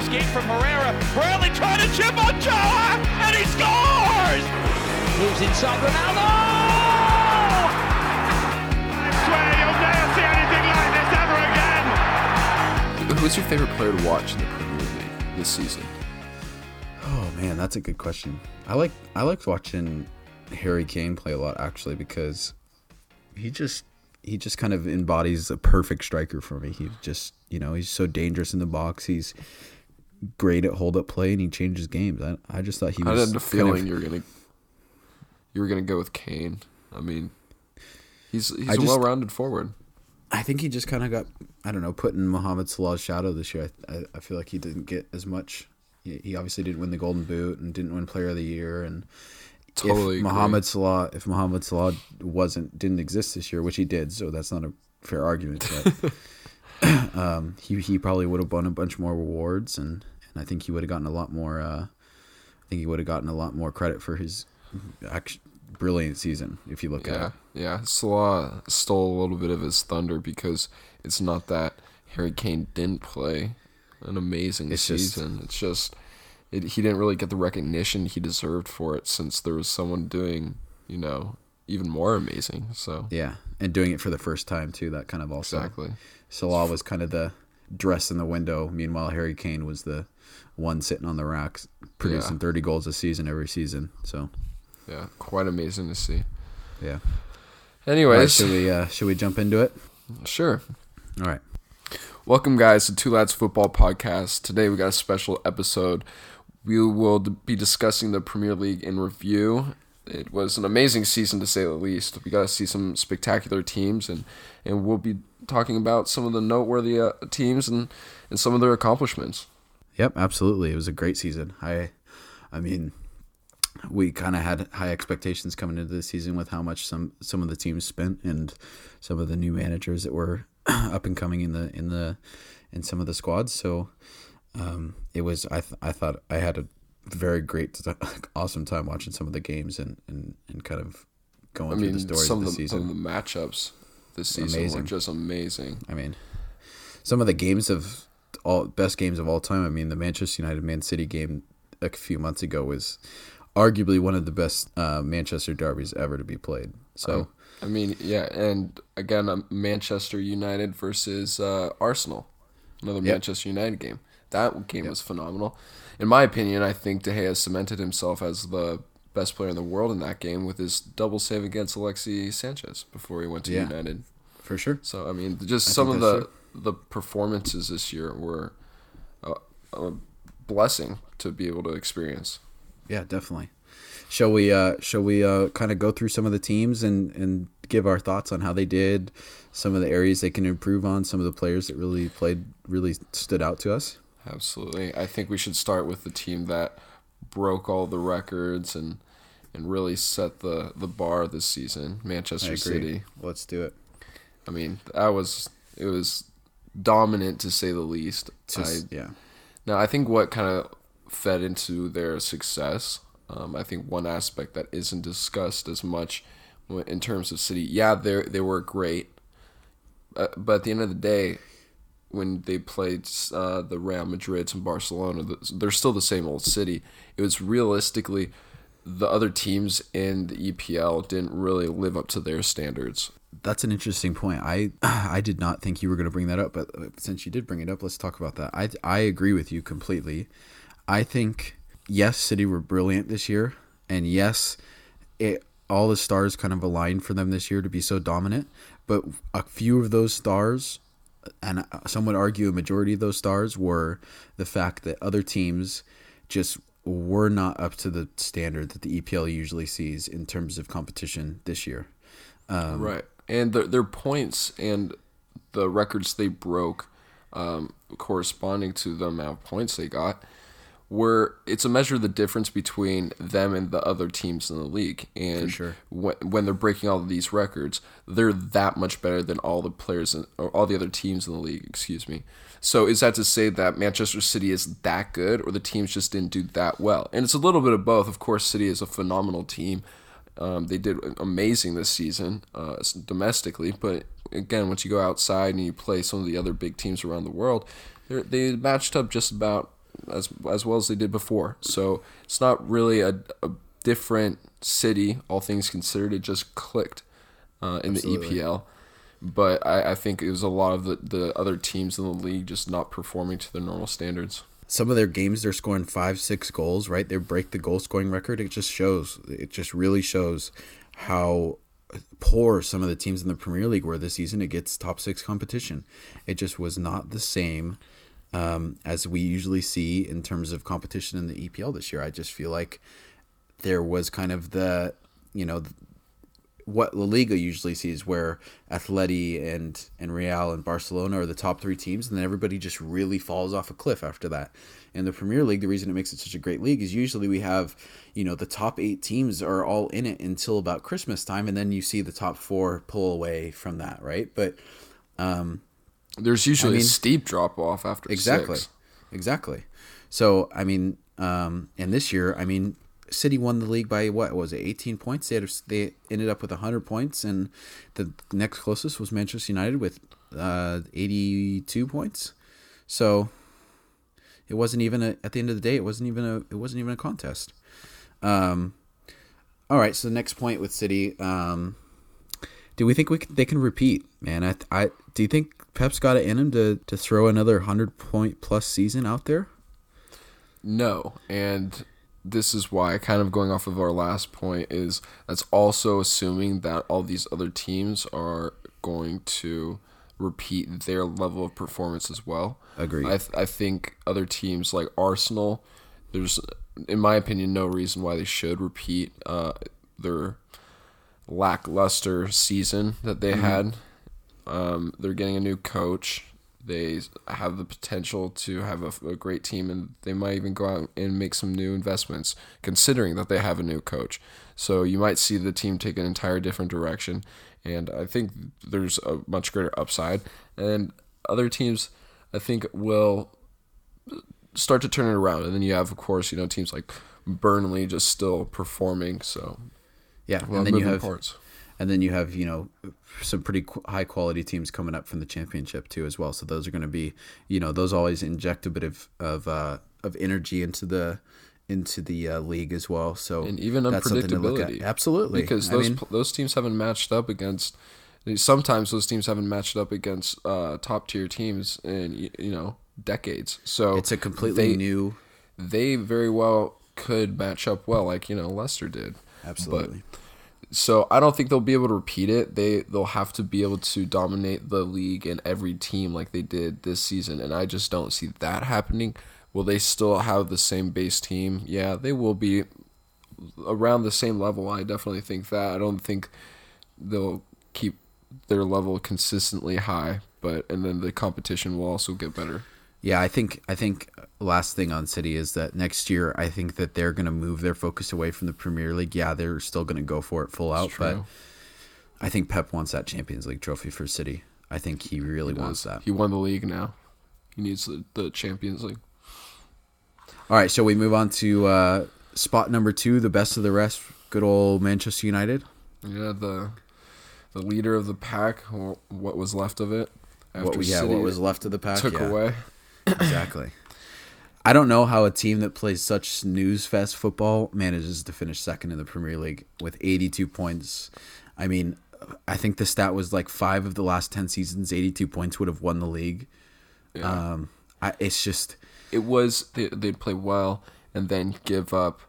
escape from Herrera. Bradley trying to chip on Joa, and he scores! Moves inside Ronaldo! I swear you'll never see anything like this ever again! Who's your favorite player to watch in the Premier League this season? Oh man, that's a good question. I like I liked watching Harry Kane play a lot actually because he just he just kind of embodies a perfect striker for me. He just you know he's so dangerous in the box. He's great at hold up play and he changes games. I, I just thought he I was. had a kind feeling of- you were gonna you were gonna go with Kane. I mean, he's he's I a just- well-rounded forward. I think he just kind of got I don't know put in Mohamed Salah's shadow this year. I, I, I feel like he didn't get as much. He, he obviously didn't win the Golden Boot and didn't win Player of the Year and. Totally if. Mohamed Salah, if Mohamed Salah wasn't didn't exist this year, which he did, so that's not a fair argument. But um, he he probably would have won a bunch more awards, and, and I think he would have gotten a lot more. Uh, I think he would have gotten a lot more credit for his act- brilliant season if you look at Yeah, it. yeah. Salah stole a little bit of his thunder because it's not that Harry Kane didn't play an amazing It's just- season. it's just it, he didn't really get the recognition he deserved for it since there was someone doing, you know, even more amazing. So Yeah, and doing it for the first time too. That kind of also exactly. Salah was kind of the dress in the window. Meanwhile, Harry Kane was the one sitting on the racks, producing Yeah. 30 goals a season every season. So Yeah, quite amazing to see. yeah. All right, Anyways, should we uh, should we jump into it? sure. All right. Welcome, guys, to Two Lads Football Podcast. Today we got a special episode. We will be discussing the Premier League in review. It was an amazing season to say the least. We got to see some spectacular teams, and, and we'll be talking about some of the noteworthy uh, teams and, and some of their accomplishments. Yep, absolutely. It was a great season. I, I mean, we kind of had high expectations coming into the season with how much some some of the teams spent and some of the new managers that were up and coming in the in the in some of the squads. So um, it was. I th- I thought I had a very great, awesome time watching some of the games and and, and kind of going I through the stories some of the the, some of the matchups this season Amazing. were just amazing. I mean, some of the games of all best games of all time. I mean, the Manchester United Man City game a few months ago was arguably one of the best uh, Manchester derbies ever to be played. So I mean, yeah, and again, um, Manchester United versus uh, Arsenal, another Manchester United game. That game was phenomenal. In my opinion, I think De Gea cemented himself as the best player in the world in that game with his double save against Alexis Sanchez before he went to Yeah. United. for sure, So I mean, just some of the that's the performances this year were a, a blessing to be able to experience. yeah, definitely. Shall we? Uh, shall we uh, kind of go through some of the teams and and give our thoughts on how they did, some of the areas they can improve on, some of the players that really played really stood out to us. Absolutely. I think we should start with the team that broke all the records and and really set the, the bar this season, Manchester. City. Let's do it. I mean, that was it was dominant to say the least. Just I, yeah, now, I think what kind of fed into their success, um, I think one aspect that isn't discussed as much in terms of City, yeah, they they were great, uh, but at the end of the day, when they played uh, the Real Madrids and Barcelona, they're still the same old City. It was realistically the other teams in the EPL didn't really live up to their standards. That's an interesting point. I I did not think you were going to bring that up, but uh, since you did bring it up, let's talk about that. I I agree with you completely. I think yes, City were brilliant this year, and yes, it all the stars kind of aligned for them this year to be so dominant. But a few of those stars, and some would argue a majority of those stars, were the fact that other teams just were not up to the standard that the EPL usually sees in terms of competition this year. Um, right. And their, their points and the records they broke, um, corresponding to the amount of points they got, were it's a measure of the difference between them and the other teams in the league. And sure. when, when they're breaking all of these records, they're that much better than all the players in, or all the other teams in the league. Excuse me. So is that to say that Manchester City is that good, or the teams just didn't do that well? And it's a little bit of both. Of course, City is a phenomenal team. Um, they did amazing this season uh, domestically, but again, once you go outside and you play some of the other big teams around the world, they matched up just about as as well as they did before. So it's not really a, a different city, all things considered. It just clicked uh, in Absolutely. the EPL. But I, I think it was a lot of the, the other teams in the league just not performing to their normal standards. some of their games they're scoring five six goals right they break the goal scoring record it just shows it just really shows how poor some of the teams in the premier league were this season It gets top six competition it just was not the same um, as we usually see in terms of competition in the epl this year i just feel like there was kind of the you know what La Liga usually sees, where Atleti and and Real and Barcelona are the top three teams, and then everybody just really falls off a cliff after that. In the Premier League, the reason it makes it such a great league is usually we have, you know, the top eight teams are all in it until about Christmas time, and then you see the top four pull away from that, right? But There's usually mean- a steep drop off after Exactly. six. Exactly. So I mean, um, and this year, I mean, City won the league by what was it, eighteen points? They had, they ended up with hundred points, and the next closest was Manchester United with uh, eighty-two points. So it wasn't even a, at the end of the day, it wasn't even a it wasn't even a contest. Um, all right. So the next point with City. Um, do we think we can, they can repeat, man? I, I do you think Pep's got it in him to, to throw another hundred point plus season out there? No, and this is why, kind of going off of our last point, is that's also assuming that all these other teams are going to repeat their level of performance as well. Agreed. I, th- I think other teams like Arsenal, there's, in my opinion, no reason why they should repeat uh, their lackluster season that they had. Um, they're getting a new coach. They have the potential to have a, a great team, and they might even go out and make some new investments, considering that they have a new coach. So you might see the team take an entire different direction, and I think there's a much greater upside. And other teams, I think, will start to turn it around. And then you have, of course, you know, teams like Burnley just still performing. So Yeah, well, and then you have parts. and then you have you know some pretty qu- high quality teams coming up from the championship too as well. So those are going to be you know those always inject a bit of of uh, of energy into the into the uh, league as well. So and even that's something to look at. unpredictability. Absolutely, because I those mean, those teams haven't matched up against. Sometimes those teams haven't matched up against uh, top tier teams in you know decades. So it's a completely they, new. They very well could match up well, like you know Leicester did. Absolutely. So I don't think they'll be able to repeat it. They they'll have to be able to dominate the league and every team like they did this season, and I just don't see that happening. Will they still have the same base team? Yeah, they will be around the same level. I definitely think that. I don't think they'll keep their level consistently high, but and then the competition will also get better. Yeah, I think I think last thing on City is that next year I think that they're going to move their focus away from the Premier League. Yeah, they're still going to go for it full out, but. I think Pep wants that Champions League trophy for City. I think he really wants that. He won the league now. He needs the, the Champions League. All right, so we move on to uh, spot number two, the best of the rest. Good old Manchester United. Yeah, the the leader of the pack, or what was left of it, after What, yeah, City what was left of the pack took yeah, away. exactly. I don't know how a team that plays such snooze fest football manages to finish second in the Premier League with 82 points. I mean, I think the stat was like five of the last 10 seasons, 82 points would have won the league. Um, I, it's just, It was they, they'd play well and then give up,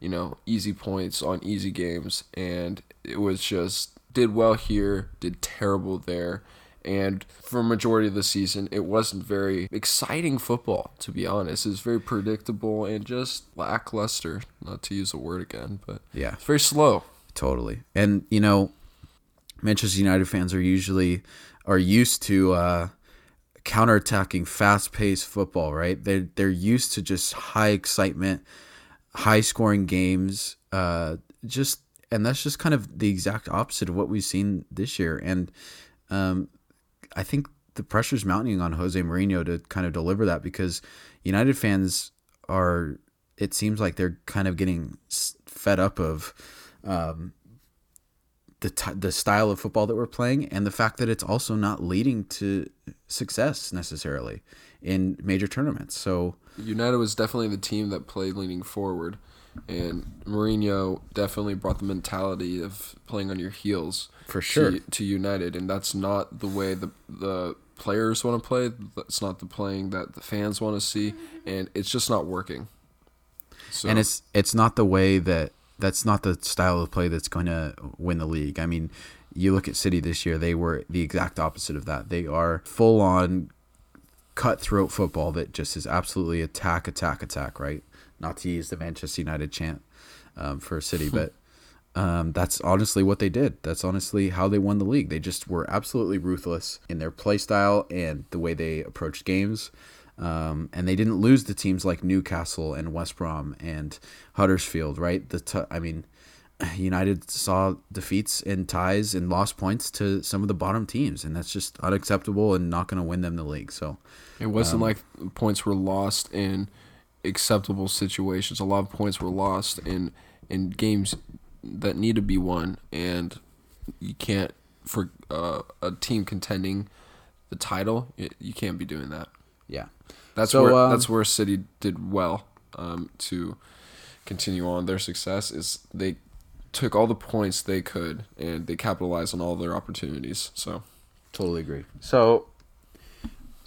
you know, easy points on easy games, and it was just did well here, did terrible there. And for a majority of the season, it wasn't very exciting football, to be honest. It was very predictable and just lackluster, not to use the word again, but Yeah. it's very slow. Totally. And you know, Manchester United fans are usually are used to uh counterattacking fast-paced football, right? They they're used to just high excitement, high scoring games, uh just and that's just kind of the exact opposite of what we've seen this year and um I think the pressure's mounting on Jose Mourinho to kind of deliver that because United fans are it seems like they're kind of getting fed up of um, the t- the style of football that we're playing and the fact that it's also not leading to success necessarily in major tournaments. So United was definitely the team that played leaning forward, and Mourinho definitely brought the mentality of playing on your heels For sure. to, to United, and that's not the way the the players want to play. That's not the playing that the fans want to see, and it's just not working. So and it's it's not the way that that's not the style of play that's going to win the league. I mean, you look at City this year; they were the exact opposite of that. They are full on cutthroat football that just is absolutely attack, attack, attack. Right? Not to use the Manchester United chant um, for City, but. Um, that's honestly what they did. That's honestly how they won the league. They just were absolutely ruthless in their play style and the way they approached games. Um, and they didn't lose to teams like Newcastle and West Brom and Huddersfield, right? The t- I mean, United saw defeats and ties and lost points to some of the bottom teams, and that's just unacceptable and not going to win them the league. So It wasn't like points were lost in acceptable situations. A lot of points were lost in in games that need to be won, and you can't for uh, a team contending the title. You, you can't be doing that. yeah, That's So, where um, that's where City did well um, to continue on their success. Is they took all the points they could and they capitalized on all their opportunities. So totally agree. So,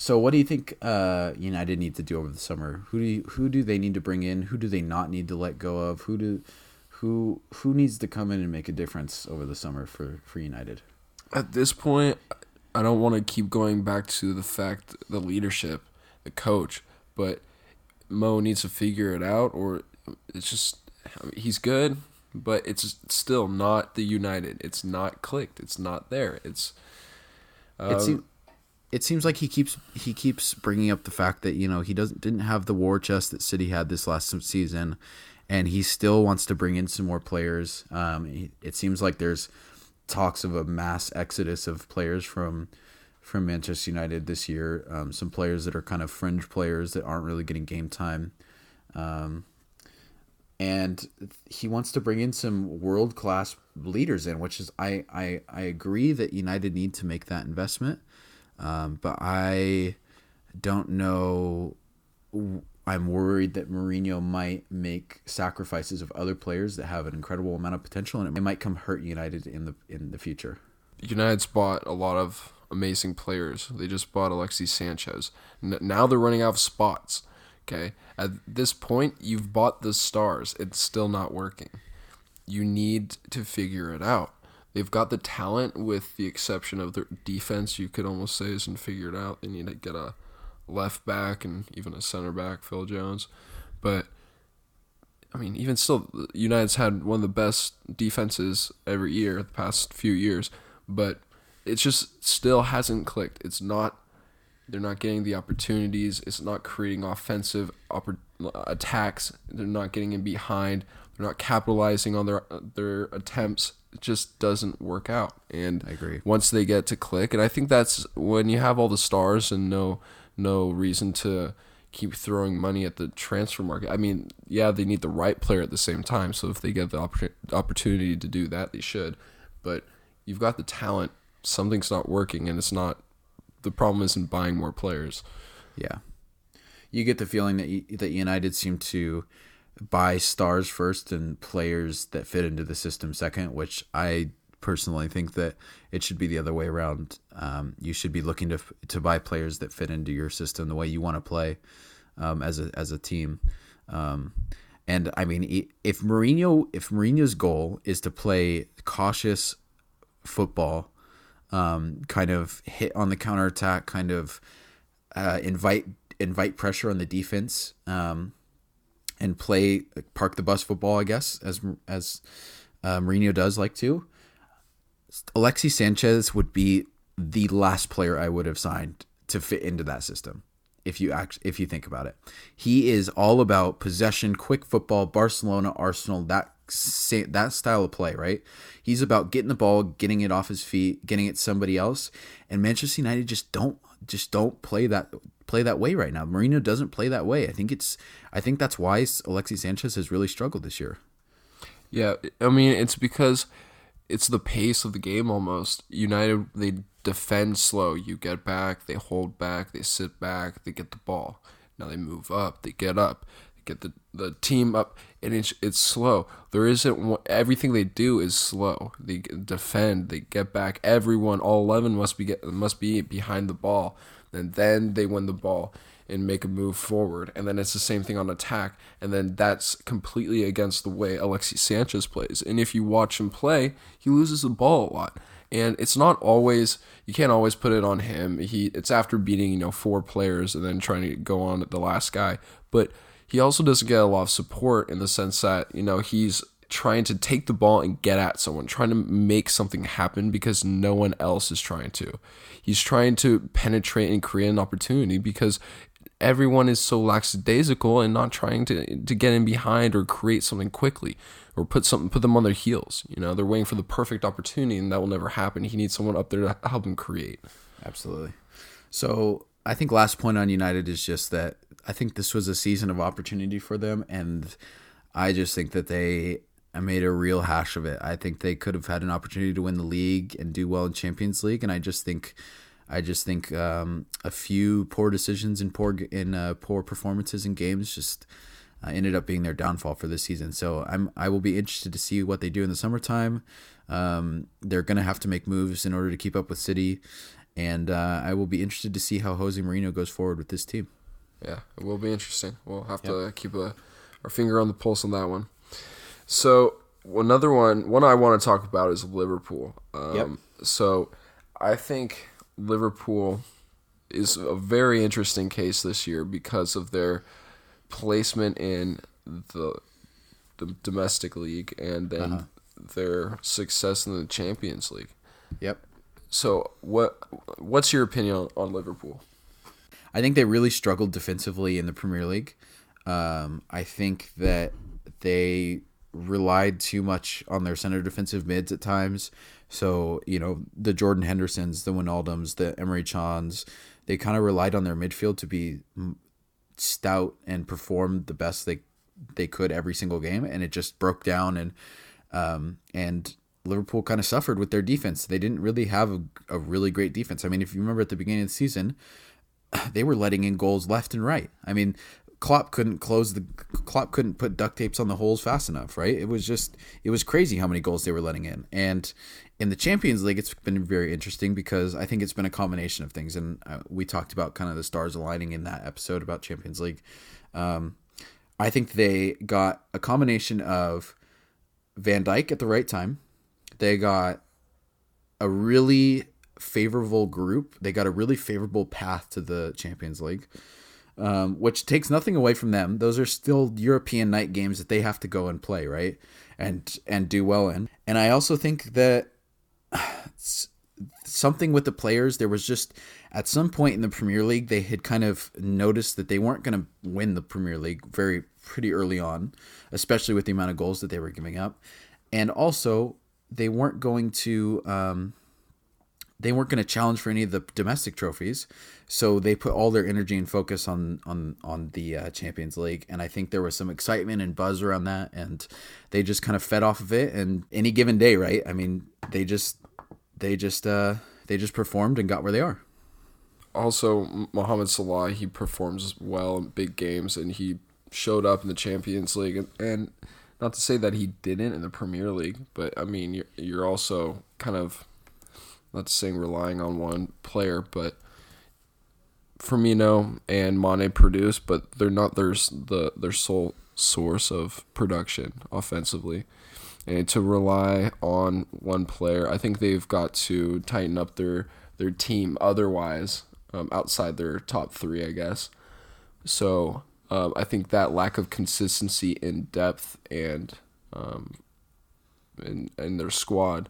so what do you think uh, United need to do over the summer? Who do you, who do they need to bring in? Who do they not need to let go of? Who do who who needs to come in and make a difference over the summer for for United? at this point, I don't want to keep going back to the fact the leadership, the coach, but Mo needs to figure it out, or it's just I mean, he's good, but it's still not the United. It's not clicked. It's not there. It's it seems it seems like he keeps he keeps bringing up the fact that you know he doesn't didn't have the war chest that City had this last season, and he still wants to bring in some more players. Um, it seems like there's talks of a mass exodus of players from from Manchester United this year. Um, some players that are kind of fringe players that aren't really getting game time. Um, and he wants to bring in some world class leaders in, which is I, I I agree that United need to make that investment, um, but I don't know. I'm worried that Mourinho might make sacrifices of other players that have an incredible amount of potential, and it might come hurt United in the in the future. United's bought a lot of amazing players. They just bought Alexis Sanchez. Now they're running out of spots. Okay, at this point, you've bought the stars. It's still not working. You need to figure it out. They've got the talent, with the exception of their defense. You could almost say isn't figured out. They need to get a left back and even a center back, Phil Jones. But I mean, even still, United's had one of the best defenses every year the past few years, but it just still hasn't clicked. It's not. They're not getting the opportunities. It's not creating offensive oppor- attacks. They're not getting in behind. They're not capitalizing on their their attempts. Just doesn't work out. And I agree. Once they get to click, and I think that's when you have all the stars and no no reason to keep throwing money at the transfer market. I mean, yeah, they need the right player at the same time. So if they get the oppor- opportunity to do that, they should. But you've got the talent. Something's not working, and it's not. The problem isn't buying more players. Yeah, you get the feeling that that you United seem to buy stars first and players that fit into the system second, which I personally think that it should be the other way around. Um, you should be looking to to buy players that fit into your system the way you want to play um, as a as a team. Um, and I mean, if Mourinho if Mourinho's goal is to play cautious football, um, kind of hit on the counter attack, kind of uh, invite invite pressure on the defense, um, and play park the bus football, I guess, as as uh, Mourinho does like to. Alexis Sanchez would be the last player I would have signed to fit into that system. If you act, if you think about it, he is all about possession, quick football, Barcelona, Arsenal, that that style of play, right? He's about getting the ball, getting it off his feet, getting it somebody else, and Manchester United just don't just don't play that play that way right now. Mourinho doesn't play that way. I think it's I think that's why Alexis Sanchez has really struggled this year. Yeah, I mean it's because it's the pace of the game almost. United they defend slow. You get back, they hold back, they sit back, they get the ball. Now they move up, they get up, get the, the team up, and it's it's slow. There isn't everything they do is slow. They defend, they get back. Everyone, all eleven must be get, must be behind the ball, and then they win the ball and make a move forward. And then it's the same thing on attack, and then that's completely against the way Alexis Sanchez plays. And if you watch him play, he loses the ball a lot and it's not always you can't always put it on him. He it's after beating you know four players and then trying to go on the last guy, but he also doesn't get a lot of support in the sense that, you know, he's trying to take the ball and get at someone, trying to make something happen because no one else is trying to. He's trying to penetrate and create an opportunity because everyone is so lackadaisical and not trying to to get in behind or create something quickly or put something put them on their heels. You know, they're waiting for the perfect opportunity and that will never happen. He needs someone up there to help him create. Absolutely. So I think last point on United is just that I think this was a season of opportunity for them, and I just think that they made a real hash of it. I think they could have had an opportunity to win the league and do well in Champions League, and I just think, I just think um, a few poor decisions and poor in uh, poor performances in games just. Uh, ended up being their downfall for this season. So I'm I will be interested to see what they do in the summertime. Um, they're gonna have to make moves in order to keep up with City, and uh, I will be interested to see how Jose Mourinho goes forward with this team yeah, it will be interesting. We'll have yep. to keep a, our finger on the pulse on that one. So another one, one I want to talk about is Liverpool. Um, yep. So I think Liverpool is a very interesting case this year because of their placement in the the domestic league and then uh-huh. their success in the Champions League. Yep. So what what's your opinion on, on Liverpool? I think they really struggled defensively in the Premier League. Um, I think that they relied too much on their center defensive mids at times. So, you know, the Jordan Hendersons, the Wijnaldums, the Emery Cans, they kind of relied on their midfield to be stout and perform the best they they could every single game and it just broke down and um, and Liverpool kind of suffered with their defense. They didn't really have a, a really great defense. I mean, if you remember at the beginning of the season, they were letting in goals left and right. I mean, Klopp couldn't close the Klopp couldn't put duct tapes on the holes fast enough, right? It was just it was crazy how many goals they were letting in. And in the Champions League, it's been very interesting because I think it's been a combination of things, and uh, we talked about kind of the stars aligning in that episode about Champions League. Um, I think they got a combination of Van Dijk at the right time. They got a really favorable group. They got a really favorable path to the Champions League, um, which takes nothing away from them. Those are still European night games that they have to go and play, right? And and do well in. And I also think that something with the players, there was just at some point in the Premier League, they had kind of noticed that they weren't going to win the Premier League very pretty early on, especially with the amount of goals that they were giving up, and also they weren't going to. Um, they weren't going to challenge for any of the domestic trophies, so they put all their energy and focus on on on the uh, Champions League. And I think there was some excitement and buzz around that, and they just kind of fed off of it. And any given day, right? I mean, they just they just uh, they just performed and got where they are. Also, Mohamed Salah he performs well in big games, and he showed up in the Champions League, and, and not to say that he didn't in the Premier League, but I mean, you're, you're also kind of not saying relying on one player, but Firmino and Mane produce, but they're not their the their sole source of production offensively. And to rely on one player, I think they've got to tighten up their their team. Otherwise, um, outside their top three, I guess. So um, I think that lack of consistency in depth and um, in in their squad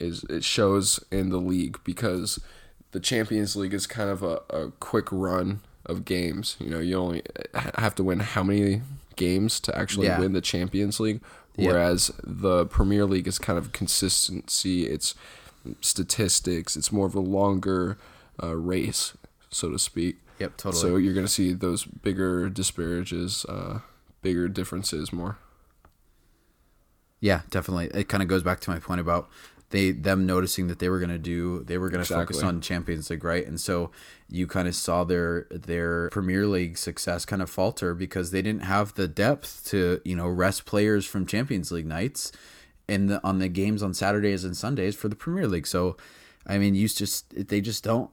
is it shows in the league because the Champions League is kind of a, a quick run of games. You know, you only have to win how many games to actually yeah. win the Champions League, whereas the Premier League is kind of consistency. It's statistics. It's more of a longer uh, race, so to speak. Yep, totally. So you're going to see those bigger disparages, uh, bigger differences more. Yeah, definitely. It kind of goes back to my point about they them noticing that they were going to do they were going to focus on Champions League, right? And so you kind of saw their their Premier League success kind of falter because they didn't have the depth to you know rest players from Champions League nights in the on the games on Saturdays and Sundays for the Premier League. So I mean, you just they just don't.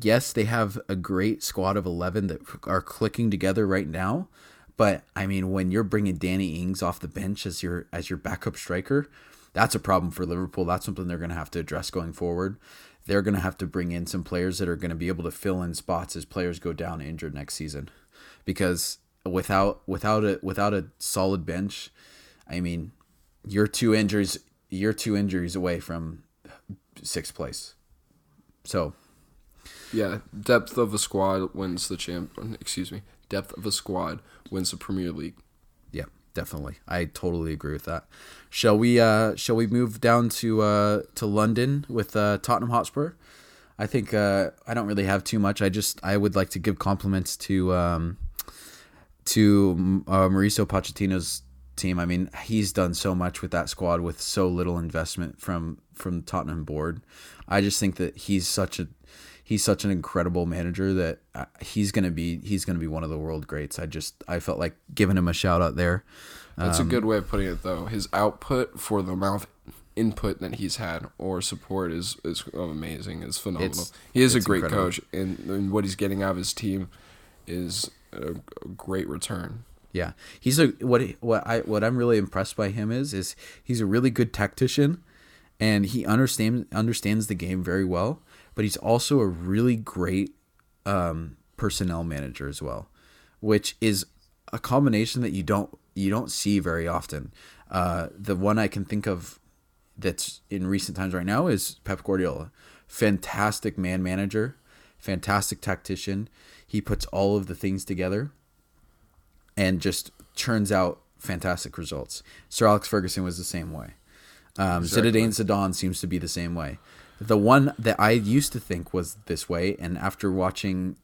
Yes, they have a great squad of eleven that are clicking together right now. But I mean, when you're bringing Danny Ings off the bench as your as your backup striker, that's a problem for Liverpool. That's something they're going to have to address going forward. They're going to have to bring in some players that are going to be able to fill in spots as players go down injured next season, because without without a without a solid bench, I mean, you're two injuries you're two injuries away from sixth place. So Yeah, depth of a squad wins the champ. Excuse me, depth of a squad wins the Premier League. Definitely. I totally agree with that. Shall we uh shall we move down to uh to London with uh Tottenham Hotspur? I think uh I don't really have too much. I just I would like to give compliments to um to uh, Mauricio Pochettino's team. I mean, he's done so much with that squad with so little investment from from Tottenham board. I just think that he's such a he's such an incredible manager that uh, he's gonna be he's gonna be one of the world greats. I just I felt like giving him a shout out there. That's Um, a good way of putting it, though. His output for the amount of input that he's had or support is is amazing. It's phenomenal. It's- he is a great incredible. coach, and, and what he's getting out of his team is a, a great return. Yeah, he's a what what I what I'm really impressed by him is is he's a really good tactician, and he understands understands the game very well. But he's also a really great um, personnel manager as well, which is a combination that you don't you don't see very often. Uh, the one I can think of that's in recent times right now is Pep Guardiola. Fantastic man manager, fantastic tactician. He puts all of the things together and just churns out fantastic results. Sir Alex Ferguson was the same way. Um, Exactly. Zinedine Zidane seems to be the same way. The one that I used to think was this way, and after watching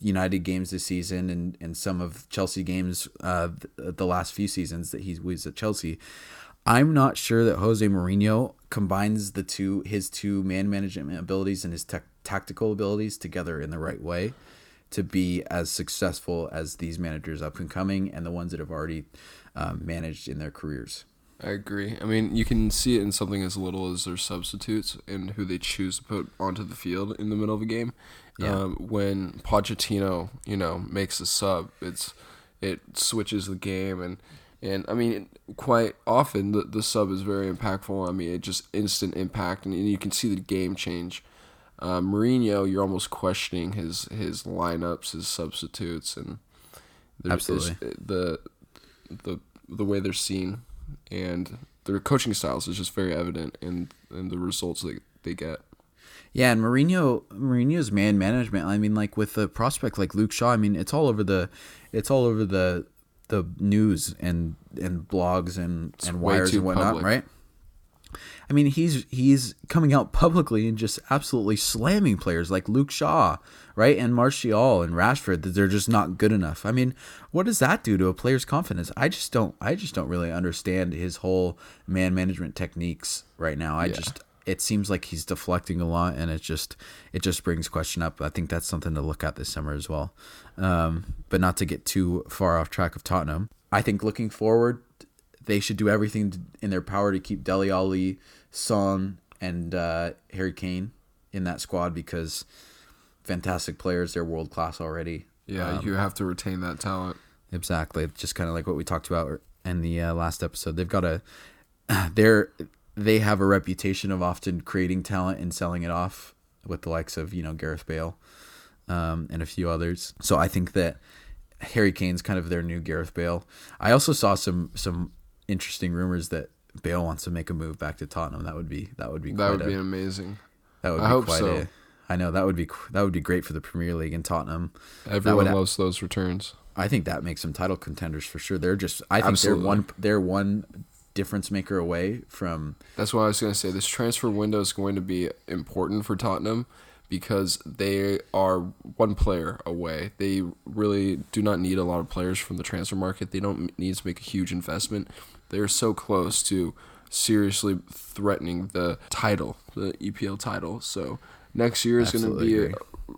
United games this season and, and some of Chelsea games uh, th- the last few seasons that he was at Chelsea, I'm not sure that Jose Mourinho combines the two his two man management abilities and his tec- tactical abilities together in the right way to be as successful as these managers up and coming and the ones that have already um, managed in their careers. I agree. I mean, you can see it in something as little as their substitutes and who they choose to put onto the field in the middle of a game. Yeah. Um, when Pochettino, you know, makes a sub, it's it switches the game and and I mean, quite often the the sub is very impactful. I mean, it just instant impact and, and you can see the game change. Uh, Mourinho, you're almost questioning his his lineups, his substitutes, and Absolutely. the the the way they're seen and their coaching styles is just very evident in in the results that they get. Yeah, and Mourinho Mourinho's man management. I mean, like with the prospect like Luke Shaw. I mean, it's all over the, it's all over the, the news and and blogs and and wires and whatnot, public. right? I mean, he's he's coming out publicly and just absolutely slamming players like Luke Shaw, right, and Martial and Rashford that they're just not good enough. I mean, what does that do to a player's confidence? I just don't. I just don't really understand his whole man management techniques right now. I Yeah. just it seems like he's deflecting a lot, and it just it just brings question up. I think that's something to look at this summer as well. Um, but not to get too far off track of Tottenham. I think looking forward, they should do everything in their power to keep Dele Alli, Son, and uh, Harry Kane in that squad because fantastic players. They're world class already. Yeah, Um, you have to retain that talent. Exactly. Just kind of like what we talked about in the uh, last episode. They've got a they're they have a reputation of often creating talent and selling it off with the likes of, you know, Gareth Bale um, and a few others. So I think that Harry Kane's kind of their new Gareth Bale. I also saw some some interesting rumors that Bale wants to make a move back to Tottenham. That would be that would be That would a, be amazing. that would I be hope quite so. a I know that would be that would be great for the Premier League and Tottenham. Everyone would- loves those returns. I think that makes them title contenders for sure. They're just I think Absolutely. they're one they're one difference maker away from That's what I was going to say. This transfer window is going to be important for Tottenham because they are one player away. They really do not need a lot of players from the transfer market. They don't need to make a huge investment. They are so close to seriously threatening the title, the EPL title. So next year is going to be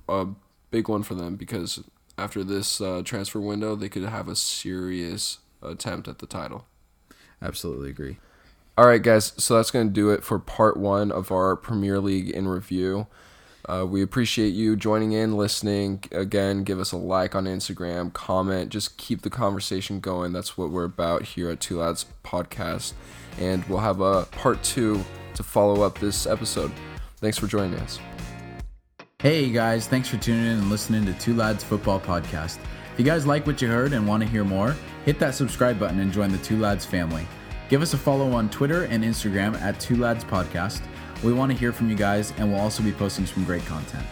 a, a big one for them because after this uh, transfer window, they could have a serious attempt at the title. Absolutely agree. All right, guys. So that's going to do it for part one of our Premier League in review. Uh, we appreciate you joining in, listening. Again, give us a like on Instagram, comment, just keep the conversation going. That's what we're about here at Two Lads Podcast. And we'll have a part two to follow up this episode. Thanks for joining us. Hey guys, thanks for tuning in and listening to Two Lads Football Podcast. If you guys like what you heard and want to hear more, hit that subscribe button and join the Two Lads family. Give us a follow on Twitter and Instagram at Two Lads Podcast. We want to hear from you guys and we'll also be posting some great content.